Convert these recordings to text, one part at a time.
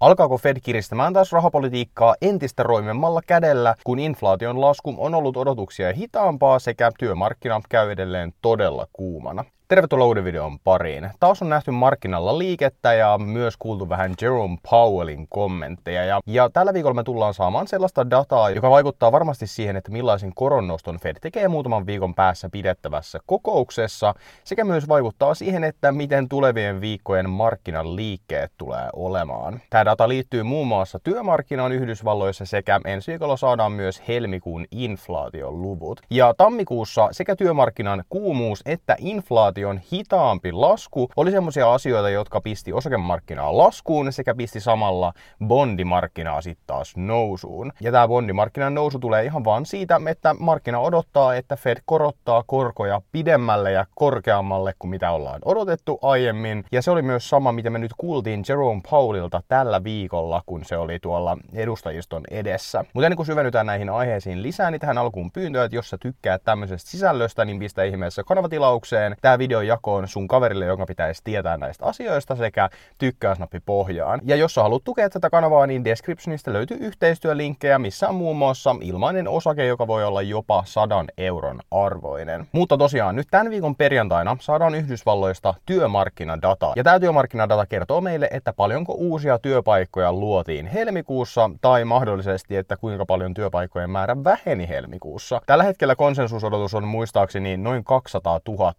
Alkaako Fed kiristämään taas rahapolitiikkaa entistä roimemmalla kädellä, kun inflaation lasku on ollut odotuksia hitaampaa sekä työmarkkina käy edelleen todella kuumana? Tervetuloa uuden videon pariin. Taas on nähty markkinalla liikettä ja myös kuultu vähän Jerome Powellin kommentteja. Ja, ja tällä viikolla me tullaan saamaan sellaista dataa, joka vaikuttaa varmasti siihen, että millaisen koronnoston Fed tekee muutaman viikon päässä pidettävässä kokouksessa, sekä myös vaikuttaa siihen, että miten tulevien viikkojen markkinan liikkeet tulee olemaan. Tämä data liittyy muun muassa työmarkkinaan Yhdysvalloissa sekä ensi viikolla saadaan myös helmikuun inflaation luvut. Ja tammikuussa sekä työmarkkinan kuumuus että inflaatio inflaation hitaampi lasku oli semmoisia asioita, jotka pisti osakemarkkinaa laskuun sekä pisti samalla bondimarkkinaa sitten taas nousuun. Ja tämä bondimarkkinan nousu tulee ihan vaan siitä, että markkina odottaa, että Fed korottaa korkoja pidemmälle ja korkeammalle kuin mitä ollaan odotettu aiemmin. Ja se oli myös sama, mitä me nyt kuultiin Jerome Powellilta tällä viikolla, kun se oli tuolla edustajiston edessä. Mutta ennen kuin syvennytään näihin aiheisiin lisää, niin tähän alkuun pyyntöä, että jos sä tykkäät tämmöisestä sisällöstä, niin pistä ihmeessä kanavatilaukseen. Tämä videon jakoon sun kaverille, jonka pitäisi tietää näistä asioista sekä tykkäysnappi pohjaan. Ja jos sä haluat tukea tätä kanavaa, niin descriptionista löytyy yhteistyölinkkejä, missä on muun muassa ilmainen osake, joka voi olla jopa sadan euron arvoinen. Mutta tosiaan, nyt tämän viikon perjantaina saadaan Yhdysvalloista työmarkkinadata. Ja tämä työmarkkinadata kertoo meille, että paljonko uusia työpaikkoja luotiin helmikuussa, tai mahdollisesti, että kuinka paljon työpaikkojen määrä väheni helmikuussa. Tällä hetkellä konsensusodotus on muistaakseni noin 200 000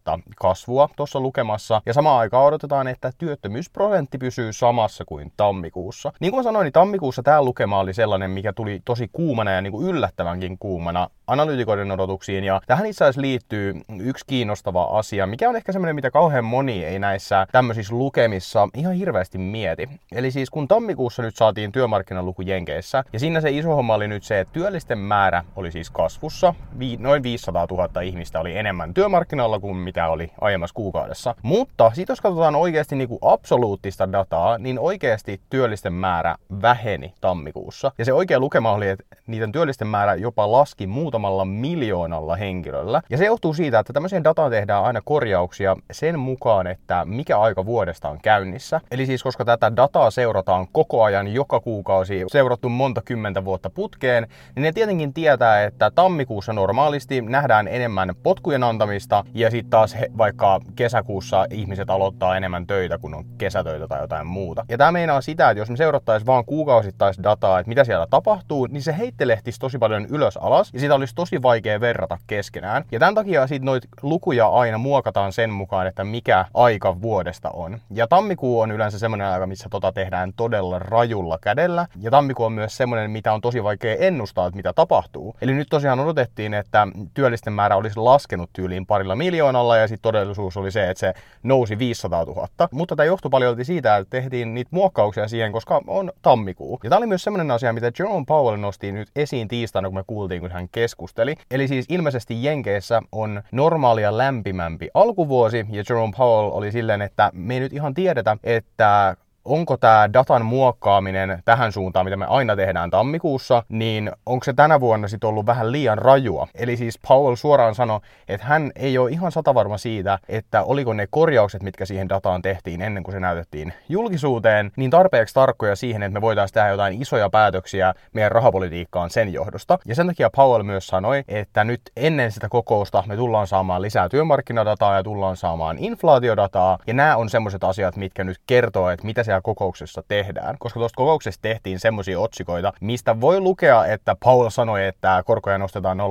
kasvua tuossa lukemassa, ja samaan aikaan odotetaan, että työttömyysprosentti pysyy samassa kuin tammikuussa. Niin kuin sanoin, niin tammikuussa tämä lukema oli sellainen, mikä tuli tosi kuumana ja niin kuin yllättävänkin kuumana analyytikoiden odotuksiin, ja tähän itse asiassa liittyy yksi kiinnostava asia, mikä on ehkä semmoinen, mitä kauhean moni ei näissä tämmöisissä lukemissa ihan hirveästi mieti. Eli siis kun tammikuussa nyt saatiin työmarkkinaluku Jenkeissä, ja siinä se iso homma oli nyt se, että työllisten määrä oli siis kasvussa, vi- noin 500 000 ihmistä oli enemmän työmarkkinalla kuin mitä oli aiemmassa kuukaudessa. Mutta sitten jos katsotaan oikeasti niin kuin absoluuttista dataa, niin oikeasti työllisten määrä väheni tammikuussa. Ja se oikea lukema oli, että niiden työllisten määrä jopa laski muutamalla miljoonalla henkilöllä. Ja se johtuu siitä, että tämmöiseen dataan tehdään aina korjauksia sen mukaan, että mikä aika vuodesta on käynnissä. Eli siis koska tätä dataa seurataan koko ajan joka kuukausi, seurattu monta kymmentä vuotta putkeen, niin ne tietenkin tietää, että tammikuussa normaalisti nähdään enemmän potkujen antamista ja sitten taas he, vaikka kesäkuussa ihmiset aloittaa enemmän töitä, kun on kesätöitä tai jotain muuta. Ja tämä meinaa sitä, että jos me seurattaisiin vaan kuukausittaista dataa, että mitä siellä tapahtuu, niin se heittelehtisi tosi paljon ylös alas ja sitä olisi tosi vaikea verrata keskenään. Ja tämän takia sitten noita lukuja aina muokataan sen mukaan, että mikä aika vuodesta on. Ja tammikuu on yleensä semmoinen aika, missä tota tehdään todella rajulla kädellä. Ja tammikuu on myös semmoinen, mitä on tosi vaikea ennustaa, että mitä tapahtuu. Eli nyt tosiaan odotettiin, että työllisten määrä olisi laskenut tyyliin parilla miljoonalla ja sitten todellisuus oli se, että se nousi 500 000. Mutta tämä johtui paljon siitä, että tehtiin niitä muokkauksia siihen, koska on tammikuu. Ja tämä oli myös semmoinen asia, mitä Jerome Powell nosti nyt esiin tiistaina, kun me kuultiin, kun hän keskusteli. Eli siis ilmeisesti Jenkeissä on normaalia lämpimämpi alkuvuosi, ja Jerome Powell oli silleen, että me ei nyt ihan tiedetä, että onko tämä datan muokkaaminen tähän suuntaan, mitä me aina tehdään tammikuussa, niin onko se tänä vuonna sitten ollut vähän liian rajua? Eli siis Powell suoraan sanoi, että hän ei ole ihan satavarma siitä, että oliko ne korjaukset, mitkä siihen dataan tehtiin ennen kuin se näytettiin julkisuuteen, niin tarpeeksi tarkkoja siihen, että me voitaisiin tehdä jotain isoja päätöksiä meidän rahapolitiikkaan sen johdosta. Ja sen takia Powell myös sanoi, että nyt ennen sitä kokousta me tullaan saamaan lisää työmarkkinadataa ja tullaan saamaan inflaatiodataa, ja nämä on semmoiset asiat, mitkä nyt kertoo, että mitä se siellä kokouksessa tehdään. Koska tuosta kokouksessa tehtiin semmoisia otsikoita, mistä voi lukea, että Paul sanoi, että korkoja nostetaan 0,5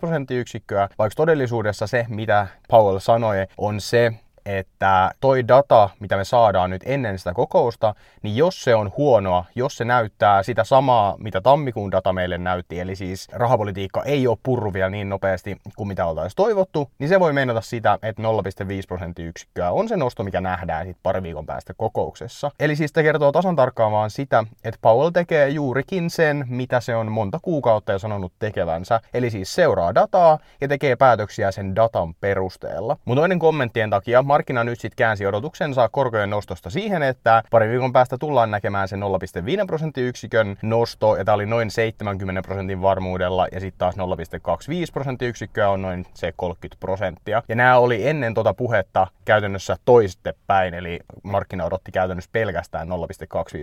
prosenttiyksikköä, vaikka todellisuudessa se, mitä Paul sanoi, on se, että toi data, mitä me saadaan nyt ennen sitä kokousta, niin jos se on huonoa, jos se näyttää sitä samaa, mitä tammikuun data meille näytti, eli siis rahapolitiikka ei ole purru vielä niin nopeasti kuin mitä oltaisiin toivottu, niin se voi meinata sitä, että 0,5 prosenttiyksikköä on se nosto, mikä nähdään sitten pari viikon päästä kokouksessa. Eli siis se kertoo tasan tarkkaan vaan sitä, että Powell tekee juurikin sen, mitä se on monta kuukautta jo sanonut tekevänsä, eli siis seuraa dataa ja tekee päätöksiä sen datan perusteella. Mutta noiden kommenttien takia markkina nyt sitten käänsi odotuksensa korkojen nostosta siihen, että pari viikon päästä tullaan näkemään se 0,5 prosenttiyksikön nosto, ja tämä oli noin 70 prosentin varmuudella, ja sitten taas 0,25 prosenttiyksikköä on noin se 30 prosenttia. Ja nämä oli ennen tuota puhetta käytännössä toistepäin, eli markkina odotti käytännössä pelkästään 0,25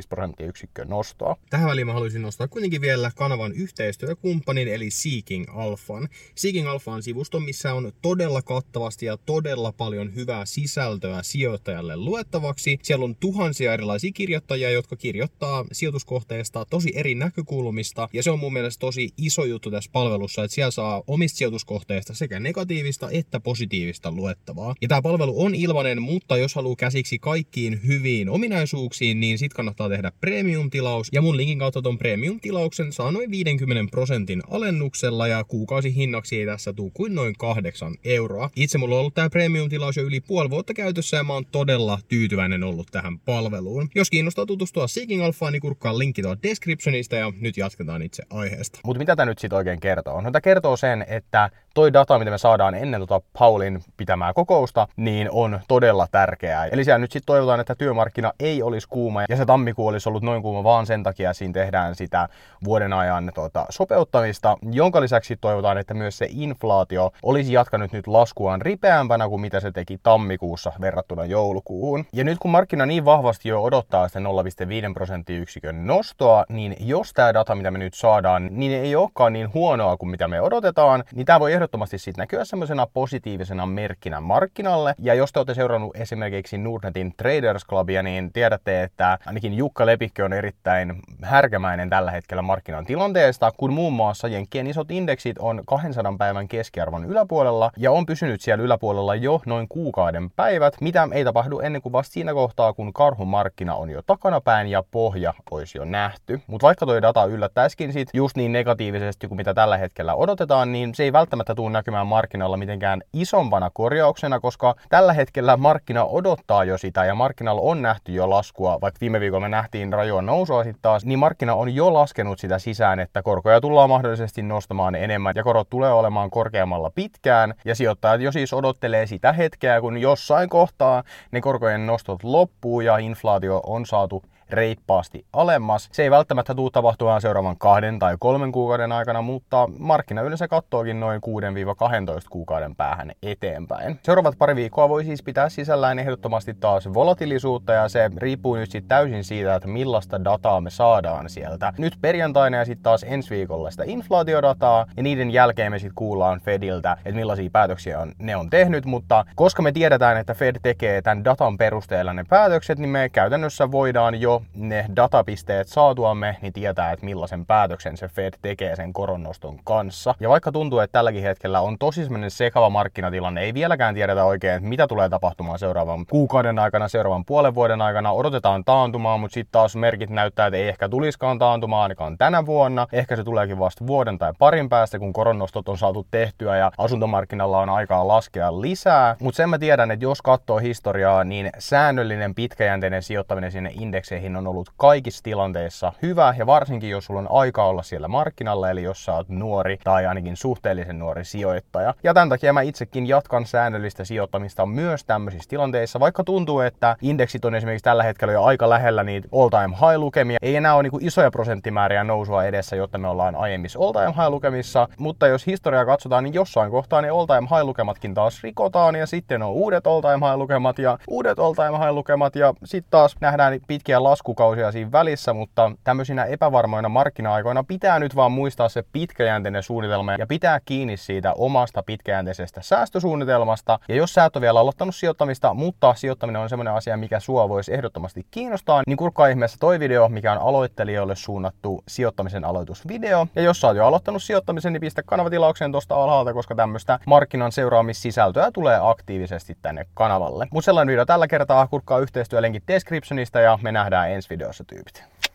prosenttiyksikköä nostoa. Tähän väliin mä haluaisin nostaa kuitenkin vielä kanavan yhteistyökumppanin, eli Seeking Alphan. Seeking Alpha on sivusto, missä on todella kattavasti ja todella paljon hyvää sisältöä sijoittajalle luettavaksi. Siellä on tuhansia erilaisia kirjoittajia, jotka kirjoittaa sijoituskohteesta tosi eri näkökulmista, ja se on mun mielestä tosi iso juttu tässä palvelussa, että siellä saa omista sijoituskohteista sekä negatiivista että positiivista luettavaa. Ja tämä palvelu on ilmainen, mutta jos haluaa käsiksi kaikkiin hyviin ominaisuuksiin, niin sit kannattaa tehdä premium-tilaus. Ja mun linkin kautta ton premium-tilauksen saa noin 50 prosentin alennuksella ja kuukausihinnaksi ei tässä tuu kuin noin 8 euroa. Itse mulla on ollut tää premium-tilaus jo yli puoli vuotta käytössä ja mä oon todella tyytyväinen ollut tähän palveluun. Jos kiinnostaa tutustua Seeking Alphaan, niin kurkkaa linkki tuolla descriptionista ja nyt jatketaan itse aiheesta. Mutta mitä tämä nyt sitten oikein kertoo? No tämä kertoo sen, että toi data, mitä me saadaan ennen tota Paulin pitämää kokousta, niin on todella tärkeää. Eli siellä nyt sitten toivotaan, että työmarkkina ei olisi kuuma ja se tammikuu olisi ollut noin kuuma vaan sen takia, siinä tehdään sitä vuoden ajan tota, sopeuttamista, jonka lisäksi toivotaan, että myös se inflaatio olisi jatkanut nyt laskuaan ripeämpänä kuin mitä se teki tammikuussa verrattuna joulukuuhun. Ja nyt kun markkina niin vahvasti jo odottaa sitä 0,5 prosenttiyksikön nostoa, niin jos tämä data, mitä me nyt saadaan, niin ei olekaan niin huonoa kuin mitä me odotetaan, niin tämä voi ehdottomasti sitten näkyä semmoisena positiivisena merkkinä markkinalle. Ja jos te olette seurannut esimerkiksi Nordnetin Traders Clubia, niin tiedätte, että ainakin Jukka Lepikkö on erittäin härkämäinen tällä hetkellä markkinan tilanteesta, kun muun muassa Jenkkien isot indeksit on 200 päivän keskiarvon yläpuolella ja on pysynyt siellä yläpuolella jo noin kuukauden päivät, mitä ei tapahdu ennen kuin vasta siinä kohtaa, kun karhun markkina on jo takanapäin ja pohja olisi jo nähty. Mutta vaikka toi data yllättäisikin sit just niin negatiivisesti kuin mitä tällä hetkellä odotetaan, niin se ei välttämättä tule näkymään markkinoilla mitenkään isompana korjauksena, koska tällä hetkellä markkina odottaa jo sitä ja markkinalla on nähty jo laskua, vaikka viime viikolla me nähtiin rajoa nousua sitten taas, niin markkina on jo laskenut sitä sisään, että korkoja tullaan mahdollisesti nostamaan enemmän ja korot tulee olemaan korkeammalla pitkään. Ja sijoittajat jo siis odottelee sitä hetkeä, kun jossain kohtaa ne korkojen nostot loppuu ja inflaatio on saatu reippaasti alemmas. Se ei välttämättä tule tapahtumaan seuraavan kahden tai kolmen kuukauden aikana, mutta markkina yleensä kattookin noin 6-12 kuukauden päähän eteenpäin. Seuraavat pari viikkoa voi siis pitää sisällään ehdottomasti taas volatilisuutta ja se riippuu nyt sitten täysin siitä, että millaista dataa me saadaan sieltä. Nyt perjantaina ja sitten taas ensi viikolla sitä inflaatiodataa ja niiden jälkeen me sitten kuullaan Fediltä, että millaisia päätöksiä on, ne on tehnyt, mutta koska me tiedetään, että Fed tekee tämän datan perusteella ne päätökset, niin me käytännössä voidaan jo ne datapisteet saatuamme, niin tietää, että millaisen päätöksen se Fed tekee sen koronnoston kanssa. Ja vaikka tuntuu, että tälläkin hetkellä on tosi semmoinen sekava markkinatilanne, ei vieläkään tiedetä oikein, että mitä tulee tapahtumaan seuraavan kuukauden aikana, seuraavan puolen vuoden aikana. Odotetaan taantumaa, mutta sitten taas merkit näyttää, että ei ehkä tuliskaan taantumaa ainakaan tänä vuonna. Ehkä se tuleekin vasta vuoden tai parin päästä, kun koronnostot on saatu tehtyä ja asuntomarkkinalla on aikaa laskea lisää. Mutta sen mä tiedän, että jos katsoo historiaa, niin säännöllinen pitkäjänteinen sijoittaminen sinne indekseihin on ollut kaikissa tilanteissa hyvä ja varsinkin jos sulla on aika olla siellä markkinalla, eli jos sä oot nuori tai ainakin suhteellisen nuori sijoittaja. Ja tämän takia mä itsekin jatkan säännöllistä sijoittamista myös tämmöisissä tilanteissa, vaikka tuntuu, että indeksit on esimerkiksi tällä hetkellä jo aika lähellä niitä all-time high-lukemia. Ei enää ole niin isoja prosenttimääriä nousua edessä, jotta me ollaan aiemmissa all-time high-lukemissa, mutta jos historiaa katsotaan, niin jossain kohtaa ne all-time high-lukematkin taas rikotaan ja sitten on uudet all-time high-lukemat ja uudet all-time high-lukemat ja sitten taas nähdään pitkiä lasku kuukausia siinä välissä, mutta tämmöisinä epävarmoina markkina-aikoina pitää nyt vaan muistaa se pitkäjänteinen suunnitelma ja pitää kiinni siitä omasta pitkäjänteisestä säästösuunnitelmasta. Ja jos sä et ole vielä aloittanut sijoittamista, mutta sijoittaminen on semmoinen asia, mikä sua voisi ehdottomasti kiinnostaa, niin kurkkaa ihmeessä toi video, mikä on aloittelijoille suunnattu sijoittamisen aloitusvideo. Ja jos sä oot jo aloittanut sijoittamisen, niin pistä kanavatilaukseen tuosta alhaalta, koska tämmöistä markkinan seuraamissisältöä tulee aktiivisesti tänne kanavalle. Mutta sellainen video tällä kertaa, kurkkaa yhteistyölenkin descriptionista ja me nähdään ensi videossa tyypit.